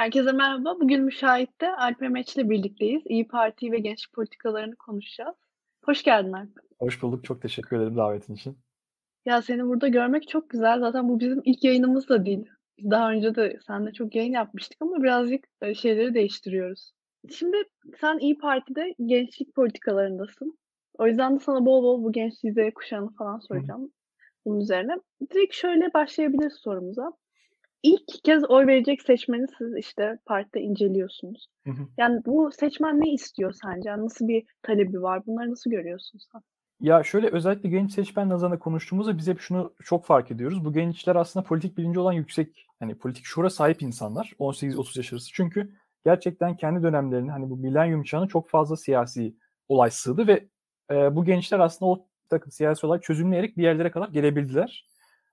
Herkese merhaba. Bugün Müşahit'te Alp Memeç'le birlikteyiz. İyi Parti ve gençlik politikalarını konuşacağız. Hoş geldin Alp. Hoş bulduk. Çok teşekkür ederim davetin için. Ya seni burada görmek çok güzel. Zaten bu bizim ilk yayınımız da değil. Daha önce de seninle çok yayın yapmıştık ama birazcık e, şeyleri değiştiriyoruz. Şimdi sen İyi Parti'de gençlik politikalarındasın. O yüzden de sana bol bol bu gençliği Z kuşağını falan soracağım. Bunun üzerine. Direkt şöyle başlayabiliriz sorumuza. İlk kez oy verecek seçmeni siz işte partide inceliyorsunuz. Hı hı. Yani bu seçmen ne istiyor sence? Yani nasıl bir talebi var? Bunları nasıl görüyorsun sen? Ya şöyle özellikle genç seçmen nazarında konuştuğumuzda biz hep şunu çok fark ediyoruz. Bu gençler aslında politik bilinci olan yüksek, hani politik şuura sahip insanlar 18-30 yaş arası. Çünkü gerçekten kendi dönemlerinde hani bu milenyum çağına çok fazla siyasi olay sığdı ve e, bu gençler aslında o takım siyasi olay çözümleyerek bir yerlere kadar gelebildiler.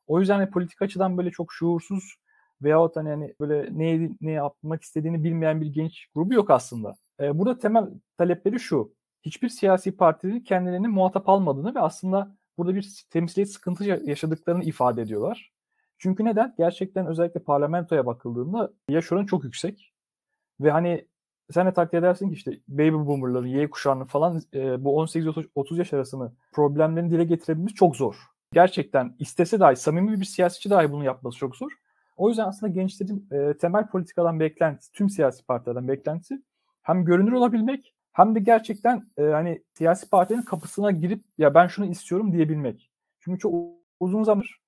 O yüzden de politik açıdan böyle çok şuursuz veyahut hani, hani böyle ne, ne yapmak istediğini bilmeyen bir genç grubu yok aslında. E, burada temel talepleri şu. Hiçbir siyasi partinin kendilerini muhatap almadığını ve aslında burada bir temsiliyet sıkıntı yaşadıklarını ifade ediyorlar. Çünkü neden? Gerçekten özellikle parlamentoya bakıldığında yaş oranı çok yüksek. Ve hani sen de takdir edersin ki işte baby boomerların, Y kuşağının falan e, bu 18-30 yaş arasını problemlerini dile getirebilmemiz çok zor. Gerçekten istese dahi, samimi bir siyasetçi dahi bunu yapması çok zor. O yüzden aslında gençlerin e, temel politikadan beklentisi, tüm siyasi partilerden beklentisi hem görünür olabilmek hem de gerçekten e, hani siyasi partinin kapısına girip ya ben şunu istiyorum diyebilmek. Çünkü çok uzun zamandır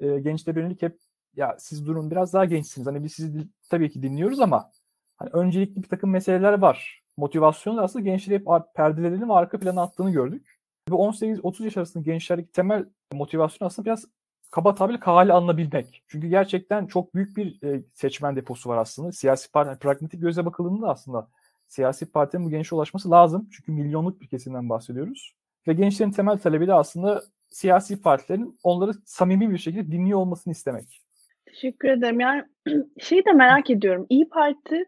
e, gençlere yönelik hep ya siz durun biraz daha gençsiniz. Hani biz sizi tabii ki dinliyoruz ama hani öncelikli bir takım meseleler var. Motivasyon da aslında gençleri hep perdelerini ve arka plana attığını gördük. Bu 18-30 yaş arasında gençlerdeki temel motivasyon aslında biraz kaba tabirle kale alınabilmek. Çünkü gerçekten çok büyük bir e, seçmen deposu var aslında. Siyasi parti, yani pragmatik göze bakıldığında aslında siyasi partinin bu gençe ulaşması lazım. Çünkü milyonluk bir kesimden bahsediyoruz. Ve gençlerin temel talebi de aslında siyasi partilerin onları samimi bir şekilde dinliyor olmasını istemek. Teşekkür ederim. Yani şeyi de merak ediyorum. İyi Parti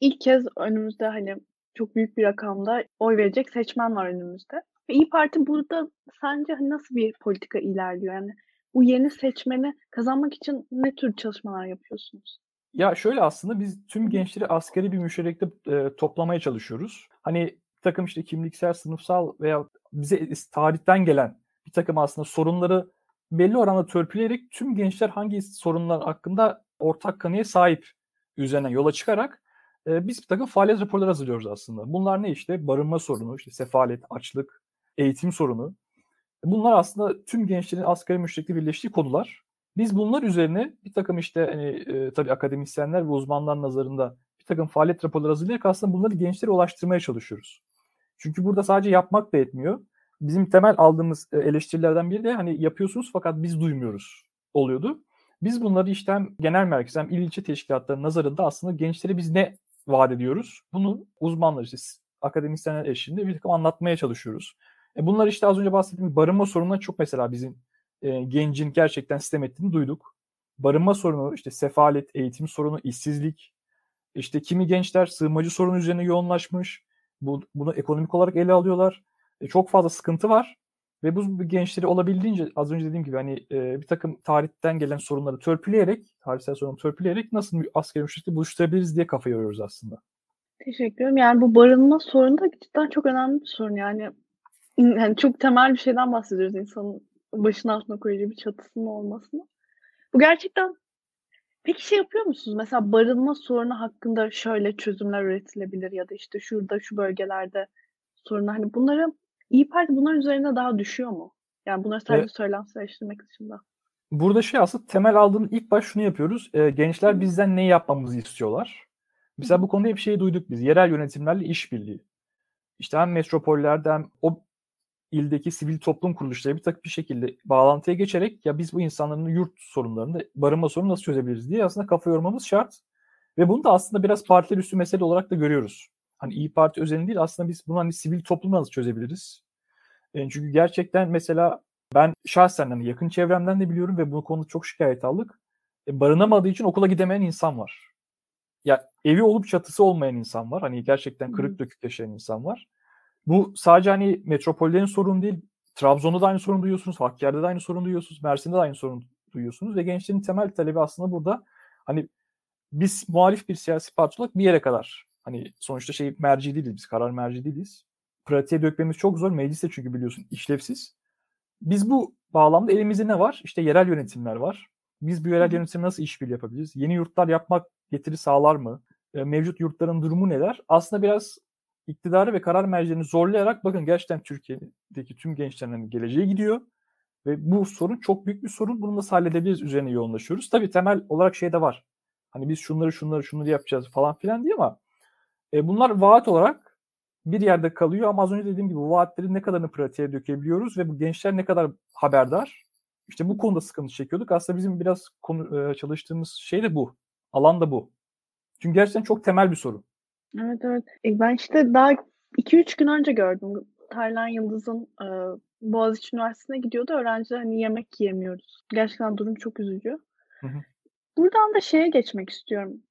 ilk kez önümüzde hani çok büyük bir rakamda oy verecek seçmen var önümüzde. Ve İyi Parti burada sence hani nasıl bir politika ilerliyor? Yani bu yeni seçmeni kazanmak için ne tür çalışmalar yapıyorsunuz? Ya şöyle aslında biz tüm gençleri askeri bir müşterekte e, toplamaya çalışıyoruz. Hani bir takım işte kimliksel, sınıfsal veya bize tarihten gelen bir takım aslında sorunları belli oranda törpüleyerek tüm gençler hangi sorunlar hakkında ortak kanıya sahip üzerine yola çıkarak e, biz bir takım faaliyet raporları hazırlıyoruz aslında. Bunlar ne işte? Barınma sorunu, işte sefalet, açlık, eğitim sorunu, Bunlar aslında tüm gençlerin asgari müşterekte birleştiği konular. Biz bunlar üzerine bir takım işte hani, e, tabii akademisyenler ve uzmanlar nazarında bir takım faaliyet raporları hazırlayarak aslında bunları gençlere ulaştırmaya çalışıyoruz. Çünkü burada sadece yapmak da yetmiyor. Bizim temel aldığımız e, eleştirilerden biri de hani yapıyorsunuz fakat biz duymuyoruz oluyordu. Biz bunları işte hem genel merkez hem il ilçe teşkilatları nazarında aslında gençlere biz ne vaat ediyoruz? Bunu uzmanlar işte akademisyenler eşliğinde bir takım anlatmaya çalışıyoruz. E bunlar işte az önce bahsettiğim barınma sorununa çok mesela bizim e, gencin gerçekten sistem ettiğini duyduk. Barınma sorunu, işte sefalet, eğitim sorunu, işsizlik, işte kimi gençler sığınmacı sorunu üzerine yoğunlaşmış. Bu, bunu ekonomik olarak ele alıyorlar. E, çok fazla sıkıntı var. Ve bu gençleri olabildiğince az önce dediğim gibi hani e, bir takım tarihten gelen sorunları törpüleyerek, tarihsel sorunu törpüleyerek nasıl askeri müşterikle buluşturabiliriz diye kafa yoruyoruz aslında. Teşekkür ederim. Yani bu barınma sorunu da cidden çok önemli bir sorun. Yani yani çok temel bir şeyden bahsediyoruz insanın başın altına koyucu bir çatısının olmasını. Bu gerçekten Peki şey yapıyor musunuz? Mesela barınma sorunu hakkında şöyle çözümler üretilebilir ya da işte şurada şu bölgelerde sorunlar. Hani bunları İyi Parti bunların üzerine daha düşüyor mu? Yani bunları sadece evet. söylemselleştirmek dışında. Burada şey aslında temel aldığım ilk baş şunu yapıyoruz. E, gençler bizden ne yapmamızı istiyorlar. Mesela bu konuda hep şeyi duyduk biz. Yerel yönetimlerle işbirliği. İşte hem metropollerde hem o ildeki sivil toplum kuruluşları bir takım bir şekilde bağlantıya geçerek ya biz bu insanların yurt sorunlarını, barınma sorunu nasıl çözebiliriz diye aslında kafa yormamız şart. Ve bunu da aslında biraz partiler üstü mesele olarak da görüyoruz. Hani İyi Parti özelinde değil aslında biz bunu hani sivil toplumu nasıl çözebiliriz? E, çünkü gerçekten mesela ben şahsen hani yakın çevremden de biliyorum ve bu konuda çok şikayet aldık. E, barınamadığı için okula gidemeyen insan var. Ya evi olup çatısı olmayan insan var. Hani gerçekten kırık dökük yaşayan insan var. Bu sadece hani metropollerin sorunu değil. Trabzon'da da aynı sorun duyuyorsunuz. Hakkari'de de aynı sorun duyuyorsunuz. Mersin'de de aynı sorun duyuyorsunuz. Ve gençlerin temel talebi aslında burada hani biz muhalif bir siyasi olarak bir yere kadar hani sonuçta şey merci değiliz biz karar merci değiliz. Pratiğe dökmemiz çok zor. Mecliste çünkü biliyorsun işlevsiz. Biz bu bağlamda elimizde ne var? İşte yerel yönetimler var. Biz bu yerel yönetimle nasıl işbirliği yapabiliriz? Yeni yurtlar yapmak getiri sağlar mı? E, mevcut yurtların durumu neler? Aslında biraz iktidarı ve karar mercilerini zorlayarak bakın gerçekten Türkiye'deki tüm gençlerin hani geleceğe gidiyor. Ve bu sorun çok büyük bir sorun. Bunu nasıl halledebiliriz üzerine yoğunlaşıyoruz. Tabii temel olarak şey de var. Hani biz şunları şunları şunları yapacağız falan filan diye ama e, bunlar vaat olarak bir yerde kalıyor ama az önce dediğim gibi bu vaatleri ne kadarını pratiğe dökebiliyoruz ve bu gençler ne kadar haberdar. İşte bu konuda sıkıntı çekiyorduk. Aslında bizim biraz konu, e, çalıştığımız şey de bu. Alan da bu. Çünkü gerçekten çok temel bir sorun. Evet evet. E, ben işte daha 2-3 gün önce gördüm. Taylan Yıldız'ın e, Boğaziçi Üniversitesi'ne gidiyordu. Öğrenciler hani yemek yiyemiyoruz. Gerçekten durum çok üzücü. Hı hı. Buradan da şeye geçmek istiyorum.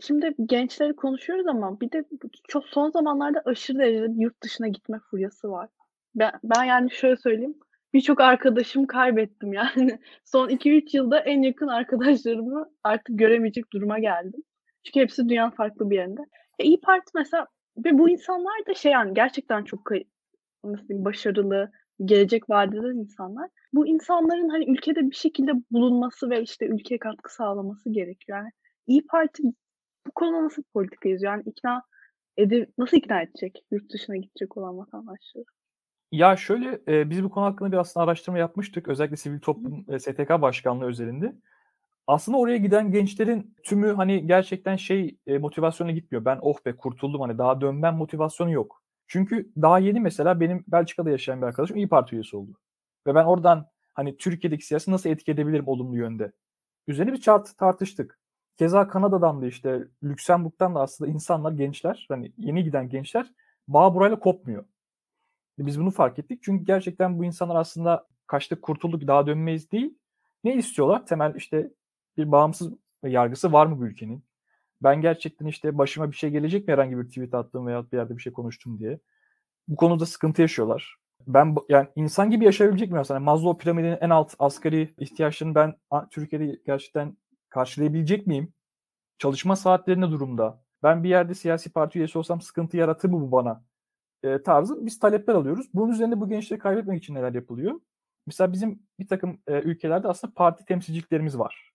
Şimdi gençleri konuşuyoruz ama bir de çok son zamanlarda aşırı derecede yurt dışına gitme furyası var. Ben, ben yani şöyle söyleyeyim. Birçok arkadaşım kaybettim yani. Son 2-3 yılda en yakın arkadaşlarımı artık göremeyecek duruma geldim. Çünkü hepsi dünyanın farklı bir yerinde. E, İyi Parti mesela ve bu insanlar da şey yani gerçekten çok nasıl diyeyim, başarılı, gelecek vaat insanlar. Bu insanların hani ülkede bir şekilde bulunması ve işte ülkeye katkı sağlaması gerekiyor. Yani İyi Parti bu konuda nasıl politika izliyor? Yani ikna edip nasıl ikna edecek yurt dışına gidecek olan vatandaşları? Ya şöyle e, biz bu konu hakkında bir aslında araştırma yapmıştık. Özellikle sivil toplum e, STK başkanlığı özelinde. Aslında oraya giden gençlerin tümü hani gerçekten şey e, motivasyona gitmiyor. Ben oh be kurtuldum hani daha dönmem motivasyonu yok. Çünkü daha yeni mesela benim Belçika'da yaşayan bir arkadaşım İyi Parti üyesi oldu. Ve ben oradan hani Türkiye'deki siyasi nasıl etki edebilirim olumlu yönde. Üzerine bir çart tartıştık. Keza Kanada'dan da işte Lüksemburg'dan da aslında insanlar, gençler, hani yeni giden gençler bağ burayla kopmuyor. Biz bunu fark ettik. Çünkü gerçekten bu insanlar aslında kaçtık kurtulduk daha dönmeyiz değil. Ne istiyorlar? Temel işte bir bağımsız yargısı var mı bu ülkenin? Ben gerçekten işte başıma bir şey gelecek mi herhangi bir tweet attım veya bir yerde bir şey konuştum diye. Bu konuda sıkıntı yaşıyorlar. Ben yani insan gibi yaşayabilecek mi aslında? Maslow piramidinin en alt asgari ihtiyaçlarını ben Türkiye'de gerçekten karşılayabilecek miyim? Çalışma saatlerine durumda. Ben bir yerde siyasi parti üyesi olsam sıkıntı yaratır mı bu bana? E, tarzı biz talepler alıyoruz. Bunun üzerinde bu gençleri kaybetmek için neler yapılıyor? Mesela bizim bir takım e, ülkelerde aslında parti temsilciliklerimiz var.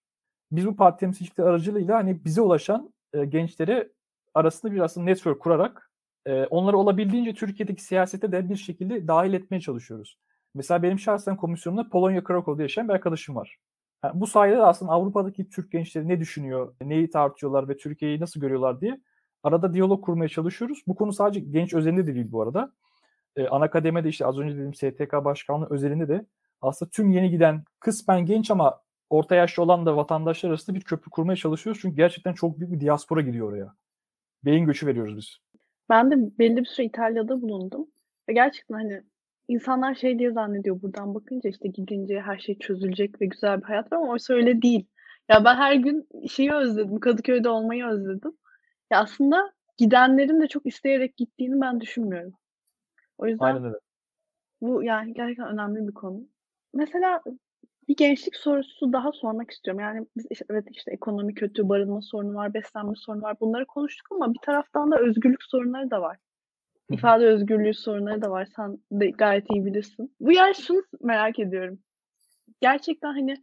Biz bu parti temsilcilikleri aracılığıyla hani bize ulaşan e, gençleri arasında bir aslında network kurarak e, onları olabildiğince Türkiye'deki siyasete de bir şekilde dahil etmeye çalışıyoruz. Mesela benim şahsen komisyonumda Polonya Krakow'da yaşayan bir arkadaşım var. Yani bu sayede de aslında Avrupa'daki Türk gençleri ne düşünüyor, neyi tartışıyorlar ve Türkiye'yi nasıl görüyorlar diye arada diyalog kurmaya çalışıyoruz. Bu konu sadece genç özelinde de değil bu arada. Ee, ana kademede işte az önce dediğim STK başkanlığı özelinde de aslında tüm yeni giden kısmen genç ama orta yaşlı olan da vatandaşlar arasında bir köprü kurmaya çalışıyoruz. Çünkü gerçekten çok büyük bir diaspora gidiyor oraya. Beyin göçü veriyoruz biz. Ben de belli bir süre İtalya'da bulundum. Ve gerçekten hani insanlar şey diye zannediyor buradan bakınca işte gidince her şey çözülecek ve güzel bir hayat var ama oysa öyle değil. Ya ben her gün şeyi özledim, Kadıköy'de olmayı özledim. Ya aslında gidenlerin de çok isteyerek gittiğini ben düşünmüyorum. O yüzden Aynen öyle. bu yani gerçekten önemli bir konu. Mesela bir gençlik sorusu daha sormak istiyorum. Yani biz işte, evet işte ekonomi kötü, barınma sorunu var, beslenme sorunu var. Bunları konuştuk ama bir taraftan da özgürlük sorunları da var. İfade özgürlüğü sorunları da var. Sen de gayet iyi bilirsin. Bu yer şunu merak ediyorum. Gerçekten hani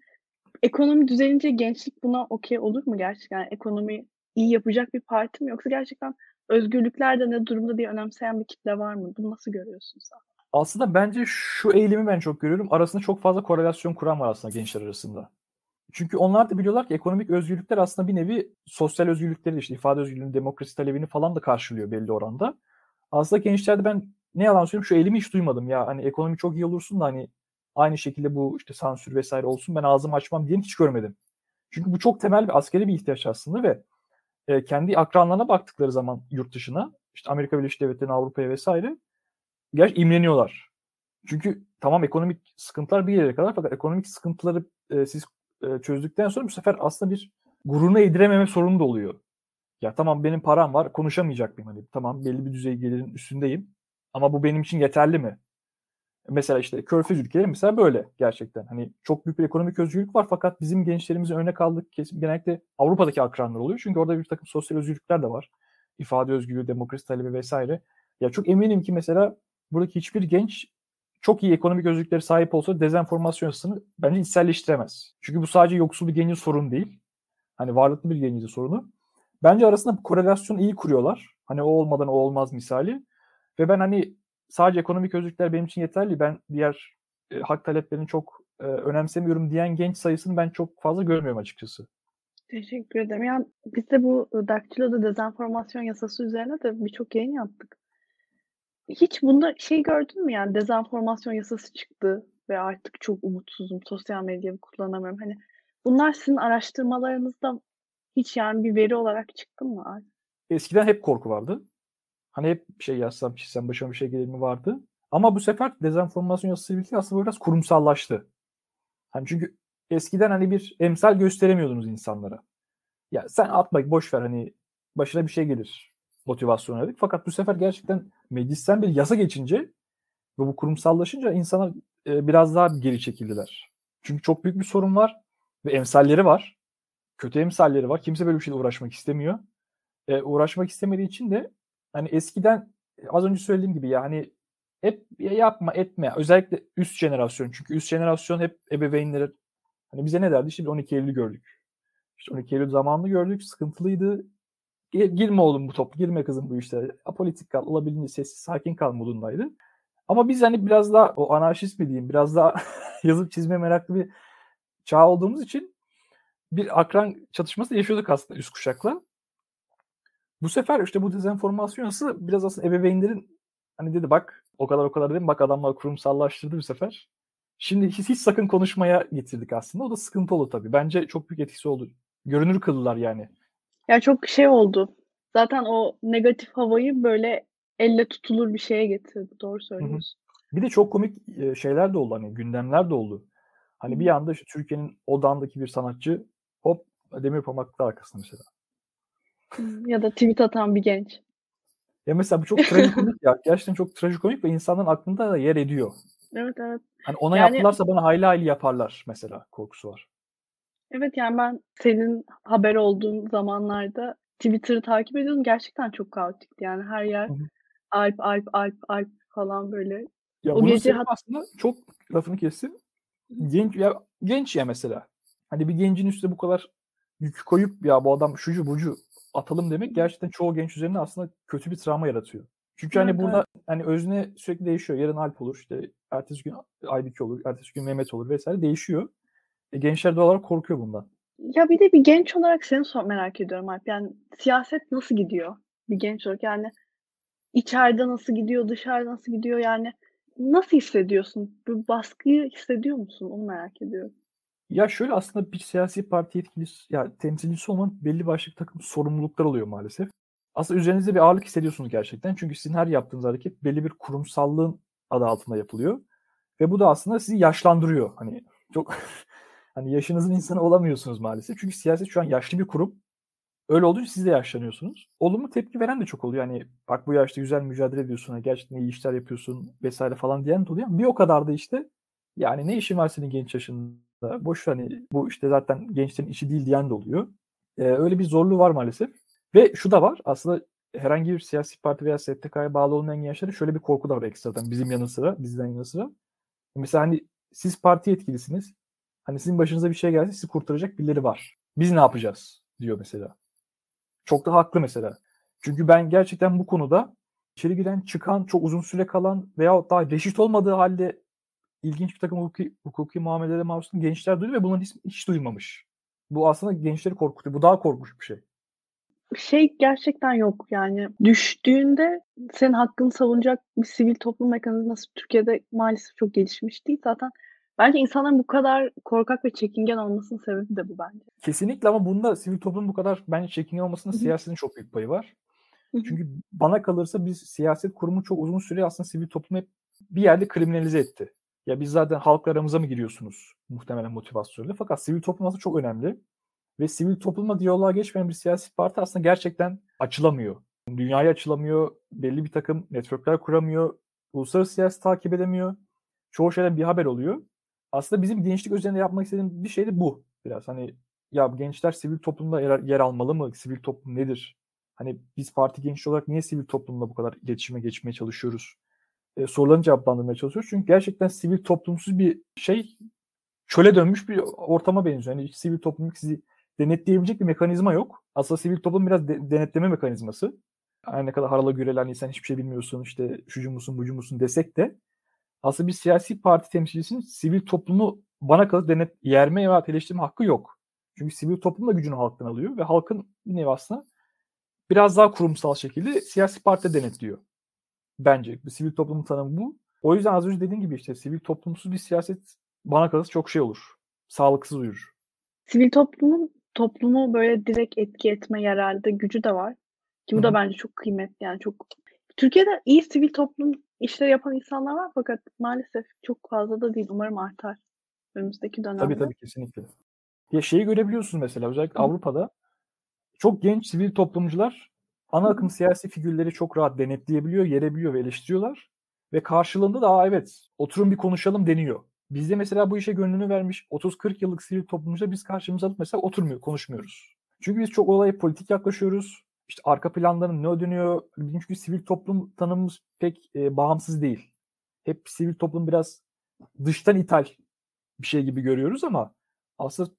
ekonomi düzelince gençlik buna okey olur mu gerçekten? Yani ekonomi iyi yapacak bir parti mi yoksa gerçekten özgürlükler de ne durumda diye önemseyen bir kitle var mı? Bunu nasıl görüyorsun sen? Aslında bence şu eğilimi ben çok görüyorum. Arasında çok fazla korelasyon kuran var aslında gençler arasında. Çünkü onlar da biliyorlar ki ekonomik özgürlükler aslında bir nevi sosyal özgürlükleri işte ifade özgürlüğünü, demokrasi talebini falan da karşılıyor belli oranda. Aslında gençlerde ben ne yalan söyleyeyim şu elimi hiç duymadım ya. Hani ekonomi çok iyi olursun da hani aynı şekilde bu işte sansür vesaire olsun ben ağzımı açmam diye hiç görmedim. Çünkü bu çok temel bir askeri bir ihtiyaç aslında ve e, kendi akranlarına baktıkları zaman yurt dışına işte Amerika Birleşik Devletleri'ne Avrupa'ya vesaire gerçekten imreniyorlar. Çünkü tamam ekonomik sıkıntılar bir yere kadar fakat ekonomik sıkıntıları e, siz e, çözdükten sonra bu sefer aslında bir gururuna yedirememe sorunu da oluyor. Ya tamam benim param var konuşamayacak mıyım? Hani tamam belli bir düzey gelirin üstündeyim ama bu benim için yeterli mi? Mesela işte körfez ülkeleri mesela böyle gerçekten. Hani çok büyük bir ekonomik özgürlük var fakat bizim gençlerimizin örnek aldık kesim genellikle Avrupa'daki akranlar oluyor. Çünkü orada bir takım sosyal özgürlükler de var. İfade özgürlüğü, demokrasi talebi vesaire. Ya çok eminim ki mesela buradaki hiçbir genç çok iyi ekonomik özgürlükleri sahip olsa dezenformasyon yasasını bence içselleştiremez. Çünkü bu sadece yoksul bir gencin sorunu değil. Hani varlıklı bir gencin sorunu. Bence arasında bir korelasyon iyi kuruyorlar. Hani o olmadan o olmaz misali. Ve ben hani sadece ekonomik özgürlükler benim için yeterli. Ben diğer e, hak taleplerini çok e, önemsemiyorum diyen genç sayısını ben çok fazla görmüyorum açıkçası. Teşekkür ederim. Yani biz de bu Daktilo'da dezenformasyon yasası üzerine de birçok yayın yaptık. Hiç bunda şey gördün mü yani dezenformasyon yasası çıktı ve artık çok umutsuzum. Sosyal medyayı kullanamıyorum. Hani bunlar sizin araştırmalarınızda hiç yani bir veri olarak çıktı mı? Eskiden hep korku vardı. Hani hep bir şey yazsam, çizsem başıma bir şey gelir mi vardı. Ama bu sefer dezenformasyon yasası birlikte aslında biraz kurumsallaştı. Hani çünkü eskiden hani bir emsal gösteremiyordunuz insanlara. Ya sen atma boş ver hani başına bir şey gelir motivasyonu dedik. Fakat bu sefer gerçekten meclisten bir yasa geçince ve bu kurumsallaşınca insanlar e, biraz daha geri çekildiler. Çünkü çok büyük bir sorun var ve emsalleri var. Kötü emsalleri var. Kimse böyle bir şeyle uğraşmak istemiyor. E, uğraşmak istemediği için de hani eskiden az önce söylediğim gibi yani hep yapma etme. Özellikle üst jenerasyon. Çünkü üst jenerasyon hep ebeveynleri hani bize ne derdi? İşte 12 Eylül gördük. İşte 12 Eylül zamanını gördük. Sıkıntılıydı. Girme oğlum bu top, girme kızım bu işte. Apolitik kal, olabildiğince sessiz, sakin kal modundaydı. Ama biz hani biraz daha o anarşist mi diyeyim, biraz daha yazıp çizme meraklı bir çağ olduğumuz için bir akran çatışması yaşıyorduk aslında üst kuşakla. Bu sefer işte bu dezenformasyon yasası biraz aslında ebeveynlerin hani dedi bak o kadar o kadar dedim bak adamlar kurumsallaştırdı bu sefer. Şimdi hiç, hiç sakın konuşmaya getirdik aslında. O da sıkıntı oldu tabii. Bence çok büyük etkisi oldu. Görünür kıldılar yani. Ya çok şey oldu. Zaten o negatif havayı böyle elle tutulur bir şeye getirdi. Doğru söylüyorsun. Hı hı. Bir de çok komik şeyler de oldu hani gündemler de oldu. Hani bir anda işte Türkiye'nin odandaki bir sanatçı hop demir parmaklıklar arkasında mesela. Ya da tweet atan bir genç. Ya mesela bu çok trajikomik ya. Gerçekten çok trajikomik ve insanların aklında da yer ediyor. Evet evet. Hani ona yani, yaptılarsa bana hayli hayli yaparlar mesela korkusu var. Evet yani ben senin haber olduğun zamanlarda Twitter'ı takip ediyordum. Gerçekten çok kaotikti. Yani her yer. Alp, Alp, Alp, Alp falan böyle. Ya o gece hat- aslında çok lafını kessin. Genç ya genç ya mesela. Hani bir gencin üstüne bu kadar yük koyup ya bu adam şucu bucu atalım demek gerçekten çoğu genç üzerine aslında kötü bir travma yaratıyor. Çünkü hani evet, burada evet. hani özne sürekli değişiyor. Yarın Alp olur, işte ertesi gün Aybiki olur, ertesi gün Mehmet olur vesaire değişiyor. E, gençler doğal olarak korkuyor bundan. Ya bir de bir genç olarak seni sor merak ediyorum Alp. Yani siyaset nasıl gidiyor bir genç olarak? Yani içeride nasıl gidiyor, dışarıda nasıl gidiyor? Yani nasıl hissediyorsun? Bu baskıyı hissediyor musun? Onu merak ediyorum. Ya şöyle aslında bir siyasi parti yetkilisi, ya temsilcisi olmanın belli başlı takım sorumluluklar oluyor maalesef. Aslında üzerinizde bir ağırlık hissediyorsunuz gerçekten. Çünkü sizin her yaptığınız hareket belli bir kurumsallığın adı altında yapılıyor. Ve bu da aslında sizi yaşlandırıyor. Hani çok hani yaşınızın insanı olamıyorsunuz maalesef. Çünkü siyaset şu an yaşlı bir kurum. Öyle olunca siz de yaşlanıyorsunuz. Olumlu tepki veren de çok oluyor. Yani bak bu yaşta güzel mücadele ediyorsun. Hani gerçekten iyi işler yapıyorsun vesaire falan diyen de oluyor. Bir o kadar da işte yani ne işin var senin genç yaşında? Boş hani bu işte zaten gençlerin işi değil diyen de oluyor. Ee, öyle bir zorluğu var maalesef. Ve şu da var. Aslında herhangi bir siyasi parti veya STK'ya bağlı olmayan gençlerin şöyle bir korku da var ekstradan bizim yanı sıra, bizden yanı sıra. Mesela hani siz parti etkilisiniz. Hani sizin başınıza bir şey gelse sizi kurtaracak birileri var. Biz ne yapacağız diyor mesela. Çok da haklı mesela. Çünkü ben gerçekten bu konuda içeri giren, çıkan, çok uzun süre kalan veya daha reşit olmadığı halde ilginç bir takım hukuki, hukuki muamelelere maruz gençler duydu ve bunların hiç, hiç duymamış. Bu aslında gençleri korkutuyor. Bu daha korkunç bir şey şey gerçekten yok yani düştüğünde senin hakkını savunacak bir sivil toplum mekanizması Türkiye'de maalesef çok gelişmiş değil. Zaten bence insanların bu kadar korkak ve çekingen olmasının sebebi de bu bence. Kesinlikle ama bunda sivil toplum bu kadar bence çekingen olmasının siyasetin çok büyük payı var. Çünkü bana kalırsa biz siyaset kurumu çok uzun süre aslında sivil toplumu hep bir yerde kriminalize etti. Ya biz zaten halkla aramıza mı giriyorsunuz muhtemelen motivasyonuyla. Fakat sivil toplum aslında çok önemli ve sivil toplumla diyaloğa geçmeyen bir siyasi parti aslında gerçekten açılamıyor. Dünyaya açılamıyor, belli bir takım networkler kuramıyor, uluslararası siyasi takip edemiyor. çoğu şeyden bir haber oluyor. Aslında bizim gençlik üzerinde yapmak istediğim bir şey de bu biraz. Hani ya gençler sivil toplumda yer, yer almalı mı? Sivil toplum nedir? Hani biz parti genç olarak niye sivil toplumla bu kadar iletişime geçmeye çalışıyoruz? E, sorularını cevaplandırmaya çalışıyoruz. Çünkü gerçekten sivil toplumsuz bir şey çöle dönmüş bir ortama benziyor. Yani sivil toplum sizi denetleyebilecek bir mekanizma yok. Aslında sivil toplum biraz de, denetleme mekanizması. Her ne kadar harala güreler sen hiçbir şey bilmiyorsun işte şucu musun bucu musun desek de aslında bir siyasi parti temsilcisinin sivil toplumu bana kalır denet yerme veya eleştirme hakkı yok. Çünkü sivil toplum da gücünü halktan alıyor ve halkın bir nevi aslında biraz daha kurumsal şekilde siyasi parti denetliyor. Bence. Bir sivil toplumun tanımı bu. O yüzden az önce dediğim gibi işte sivil toplumsuz bir siyaset bana kalırsa çok şey olur. Sağlıksız uyur. Sivil toplumun toplumu böyle direkt etki etme yararlı gücü de var. Ki bu Hı-hı. da bence çok kıymetli. Yani çok Türkiye'de iyi sivil toplum işleri yapan insanlar var fakat maalesef çok fazla da değil. Umarım artar önümüzdeki dönemde. Tabii tabii kesinlikle. Ya şeyi görebiliyorsunuz mesela özellikle Hı. Avrupa'da çok genç sivil toplumcular ana akım siyasi figürleri çok rahat denetleyebiliyor, yerebiliyor ve eleştiriyorlar. Ve karşılığında da evet oturun bir konuşalım deniyor. Bizde mesela bu işe gönlünü vermiş 30-40 yıllık sivil toplumcuda biz karşımıza alıp mesela oturmuyor, konuşmuyoruz. Çünkü biz çok olaya politik yaklaşıyoruz. İşte arka planların ne ödeniyor? Çünkü sivil toplum tanımımız pek e, bağımsız değil. Hep sivil toplum biraz dıştan ithal bir şey gibi görüyoruz ama aslında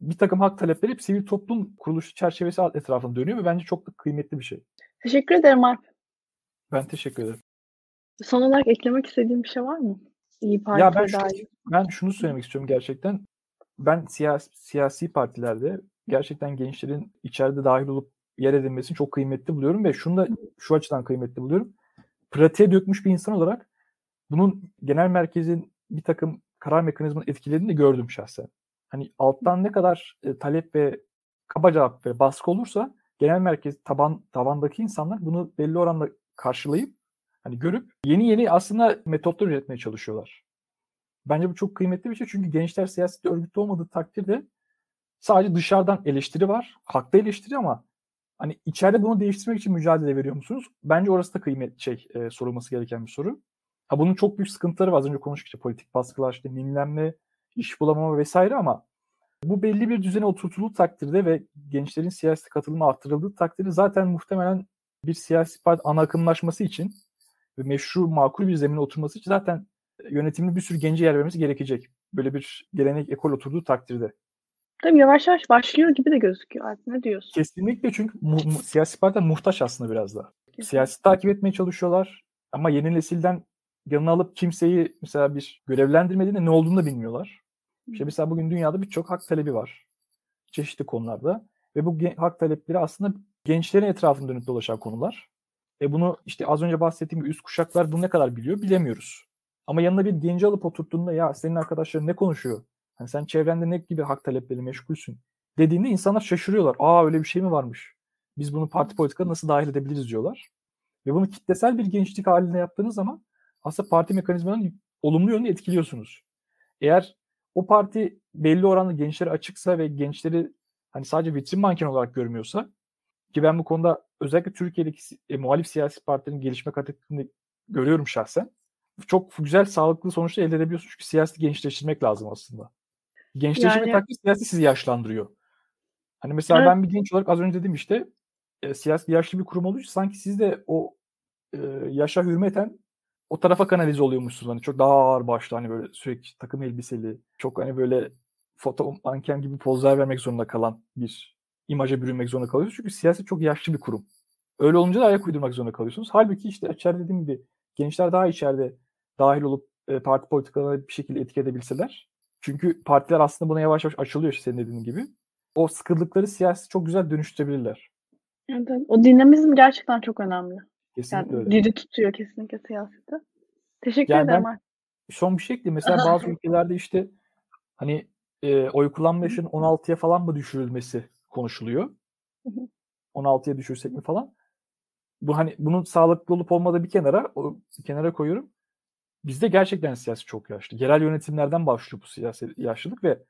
bir takım hak talepleri hep sivil toplum kuruluşu çerçevesi etrafında dönüyor ve bence çok da kıymetli bir şey. Teşekkür ederim Alp. Ben teşekkür ederim. Son olarak eklemek istediğim bir şey var mı? İyi Parti ya ben, dair. Şu, ben şunu söylemek istiyorum gerçekten. Ben siyasi, siyasi partilerde gerçekten gençlerin içeride dahil olup yer edinmesini çok kıymetli buluyorum ve şunu da şu açıdan kıymetli buluyorum. Pratiğe dökmüş bir insan olarak bunun genel merkezin bir takım karar mekanizmanın etkilediğini de gördüm şahsen. Hani alttan ne kadar e, talep ve kaba cevap ve baskı olursa genel merkez taban tabandaki insanlar bunu belli oranda karşılayıp hani görüp yeni yeni aslında metotlar üretmeye çalışıyorlar. Bence bu çok kıymetli bir şey çünkü gençler siyasette örgütlü olmadığı takdirde sadece dışarıdan eleştiri var. Haklı eleştiri ama hani içeride bunu değiştirmek için mücadele veriyor musunuz? Bence orası da kıymet şey e, sorulması gereken bir soru. Ha bunun çok büyük sıkıntıları var. Az önce konuştuk işte politik baskılar, işte mimlenme, iş bulamama vesaire ama bu belli bir düzene oturtulduğu takdirde ve gençlerin siyasi katılımı arttırıldığı takdirde zaten muhtemelen bir siyasi parti ana akımlaşması için ve meşru makul bir zemine oturması için zaten yönetimli bir sürü genci yer vermesi gerekecek. Böyle bir gelenek ekol oturduğu takdirde. Tabii yavaş yavaş başlıyor gibi de gözüküyor artık. Ne diyorsun? Kesinlikle çünkü mu- mu- siyasi partiler muhtaç aslında biraz da. Siyasi takip etmeye çalışıyorlar ama yeni nesilden yanına alıp kimseyi mesela bir görevlendirmediğinde ne olduğunu da bilmiyorlar. İşte mesela bugün dünyada birçok hak talebi var. Çeşitli konularda. Ve bu hak talepleri aslında gençlerin etrafında dönüp dolaşan konular. E bunu işte az önce bahsettiğim gibi üst kuşaklar bunu ne kadar biliyor bilemiyoruz. Ama yanına bir genci alıp oturttuğunda ya senin arkadaşların ne konuşuyor? Hani sen çevrende ne gibi hak talepleri meşgulsün? Dediğinde insanlar şaşırıyorlar. Aa öyle bir şey mi varmış? Biz bunu parti politikada nasıl dahil edebiliriz diyorlar. Ve bunu kitlesel bir gençlik halinde yaptığınız zaman aslında parti mekanizmalarının olumlu yönde etkiliyorsunuz. Eğer o parti belli oranda gençlere açıksa ve gençleri hani sadece vitrin manken olarak görmüyorsa ki ben bu konuda özellikle Türkiye'deki e, muhalif siyasi partilerin gelişme kat ettiğini görüyorum şahsen. Çok güzel, sağlıklı sonuçlar elde edebiliyorsunuz. Çünkü siyaseti gençleştirmek lazım aslında. Gençleştirme yani... taktiği siyasi sizi yaşlandırıyor. Hani mesela evet. ben bir genç olarak az önce dedim işte e, siyasi yaşlı bir kurum olduğu için sanki siz de o e, yaşa hürmeten o tarafa kanalize oluyormuşsunuz. Hani çok daha ağır başlı hani böyle sürekli takım elbiseli, çok hani böyle foto manken gibi pozlar vermek zorunda kalan bir imaja bürünmek zorunda kalıyorsunuz. Çünkü siyaset çok yaşlı bir kurum. Öyle olunca da ayak uydurmak zorunda kalıyorsunuz. Halbuki işte içeride dediğim gibi gençler daha içeride dahil olup e, parti politikalarına bir şekilde etki edebilseler. Çünkü partiler aslında buna yavaş yavaş açılıyor işte senin dediğin gibi. O sıkıldıkları siyasi çok güzel dönüştürebilirler. Evet, o dinamizm gerçekten çok önemli. Kesinlikle yani öyle. Diri tutuyor kesinlikle siyaseti. Teşekkür yani ederim. Ben son bir şey ekleyeyim. Mesela bazı ülkelerde işte hani e, oy kullanma yaşının 16'ya falan mı düşürülmesi konuşuluyor. 16'ya düşürsek mi falan. Bu hani bunun sağlıklı olup olmadığı bir kenara o bir kenara koyuyorum. Bizde gerçekten siyasi çok yaşlı. Yerel yönetimlerden başlıyor bu siyasi yaşlılık ve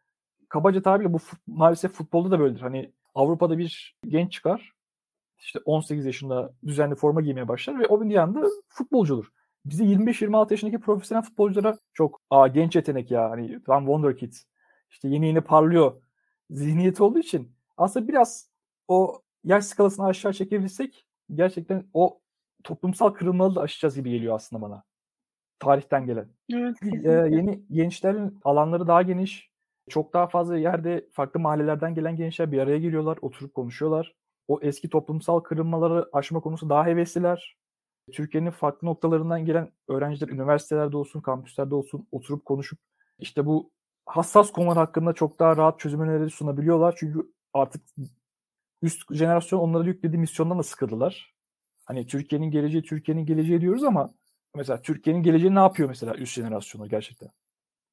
kabaca tabirle bu maalesef futbolda da böyledir. Hani Avrupa'da bir genç çıkar işte 18 yaşında düzenli forma giymeye başlar ve o bir yanda futbolcudur. bizi 25-26 yaşındaki profesyonel futbolculara çok aa genç yetenek ya hani tam wonder kid işte yeni yeni parlıyor zihniyeti olduğu için aslında biraz o yaş skalasını aşağı çekebilsek gerçekten o toplumsal kırılmaları da aşacağız gibi geliyor aslında bana. Tarihten gelen. Evet, e, yeni gençlerin alanları daha geniş. Çok daha fazla yerde farklı mahallelerden gelen gençler bir araya geliyorlar, oturup konuşuyorlar. O eski toplumsal kırılmaları aşma konusu daha hevesliler. Türkiye'nin farklı noktalarından gelen öğrenciler üniversitelerde olsun, kampüslerde olsun oturup konuşup işte bu hassas konular hakkında çok daha rahat çözüm önerileri sunabiliyorlar. Çünkü artık üst jenerasyon onlara yüklediği misyondan da sıkıldılar. Hani Türkiye'nin geleceği, Türkiye'nin geleceği diyoruz ama mesela Türkiye'nin geleceği ne yapıyor mesela üst jenerasyona gerçekten?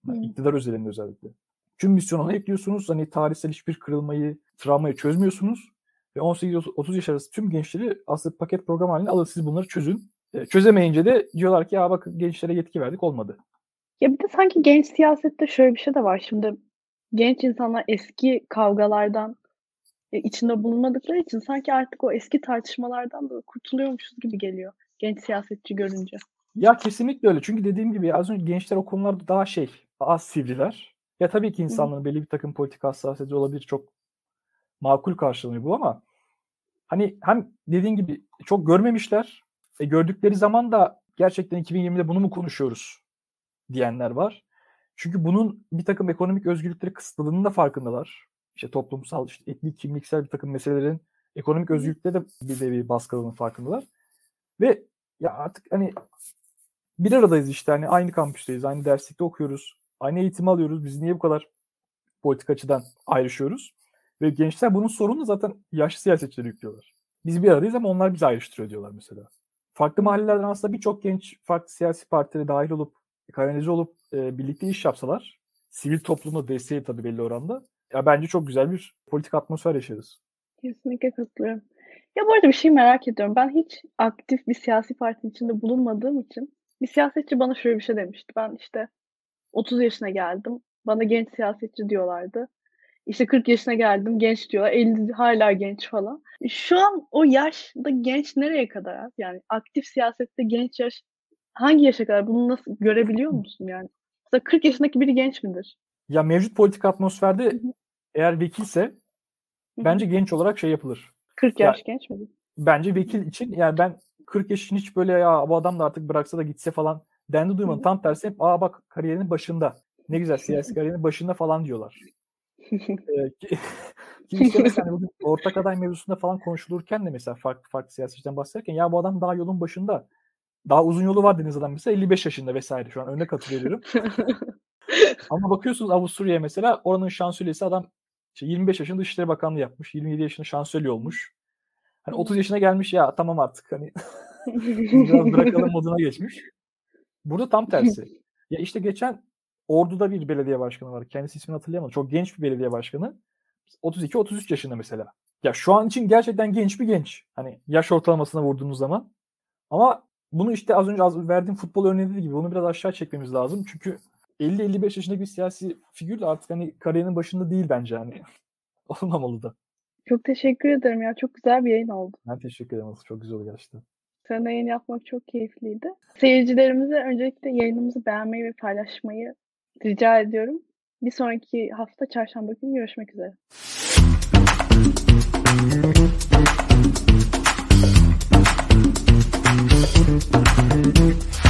Yani iktidar özelinde özellikle. Tüm misyonu ekliyorsunuz. Hani tarihsel hiçbir kırılmayı, travmayı çözmüyorsunuz. Ve 18-30 yaş arası tüm gençleri aslında paket program halinde alın siz bunları çözün. E, çözemeyince de diyorlar ki ya bak gençlere yetki verdik olmadı. Ya bir de sanki genç siyasette şöyle bir şey de var. Şimdi genç insanlar eski kavgalardan e, içinde bulunmadıkları için sanki artık o eski tartışmalardan da kurtuluyormuşuz gibi geliyor genç siyasetçi görünce. Ya kesinlikle öyle. Çünkü dediğim gibi az önce gençler o konularda daha şey, az sivriler. Ya tabii ki insanların belli bir takım politik hassasiyeti olabilir. Çok makul karşılanıyor bu ama hani hem dediğin gibi çok görmemişler. E, gördükleri zaman da gerçekten 2020'de bunu mu konuşuyoruz diyenler var. Çünkü bunun bir takım ekonomik özgürlükleri kısıtladığının da farkındalar. İşte toplumsal, işte etnik, kimliksel bir takım meselelerin ekonomik özgürlükleri de bir bir baskıladığının farkındalar. Ve ya artık hani bir aradayız işte hani aynı kampüsteyiz, aynı derslikte okuyoruz, aynı eğitim alıyoruz. Biz niye bu kadar politik açıdan ayrışıyoruz? Ve gençler bunun sorununu zaten yaşlı siyasetçilere yüklüyorlar. Biz bir aradayız ama onlar bizi ayrıştırıyor diyorlar mesela. Farklı mahallelerden aslında birçok genç farklı siyasi partilere dahil olup, kanalize olup e, birlikte iş yapsalar, sivil toplumda desteği tabii belli oranda. Ya bence çok güzel bir politik atmosfer yaşarız. Kesinlikle katılıyorum. Ya bu arada bir şey merak ediyorum. Ben hiç aktif bir siyasi partinin içinde bulunmadığım için bir siyasetçi bana şöyle bir şey demişti. Ben işte 30 yaşına geldim. Bana genç siyasetçi diyorlardı. İşte 40 yaşına geldim genç diyorlar. 50 hala genç falan. Şu an o yaşta genç nereye kadar? Yani aktif siyasette genç yaş hangi yaşa kadar? Bunu nasıl görebiliyor musun yani? Mesela 40 yaşındaki biri genç midir? Ya mevcut politik atmosferde Hı-hı. eğer vekilse bence genç olarak şey yapılır. 40 yaş ya, genç mi? Bence vekil için yani ben 40 yaşın hiç böyle ya bu adam da artık bıraksa da gitse falan dendi duymadım. Tam tersi hep aa bak kariyerinin başında. Ne güzel siyasi kariyerinin başında falan diyorlar. ki, işte mesela bugün ortak aday mevzusunda falan konuşulurken de mesela farklı farklı siyasetçiden bahsederken ya bu adam daha yolun başında. Daha uzun yolu var deniz adam mesela 55 yaşında vesaire şu an önüne katılıyorum. Ama bakıyorsunuz Avusturya'ya mesela oranın şansölyesi adam işte 25 yaşında Dışişleri Bakanlığı yapmış. 27 yaşında şansölye olmuş. Hani 30 yaşına gelmiş ya tamam artık hani biraz bırakalım moduna geçmiş. Burada tam tersi. Ya işte geçen Ordu'da bir belediye başkanı var. Kendisi ismini hatırlayamadım. Çok genç bir belediye başkanı. 32-33 yaşında mesela. Ya şu an için gerçekten genç bir genç. Hani yaş ortalamasına vurduğunuz zaman. Ama bunu işte az önce az verdiğim futbol örneği gibi bunu biraz aşağı çekmemiz lazım. Çünkü 50-55 yaşındaki bir siyasi figür de artık hani kariyerinin başında değil bence hani. Olmamalı da. Çok teşekkür ederim ya. Çok güzel bir yayın oldu. Ben teşekkür ederim. Çok güzel oldu gerçekten. Seninle yayın yapmak çok keyifliydi. Seyircilerimize öncelikle yayınımızı beğenmeyi ve paylaşmayı rica ediyorum. Bir sonraki hafta çarşamba günü görüşmek üzere. Thank you.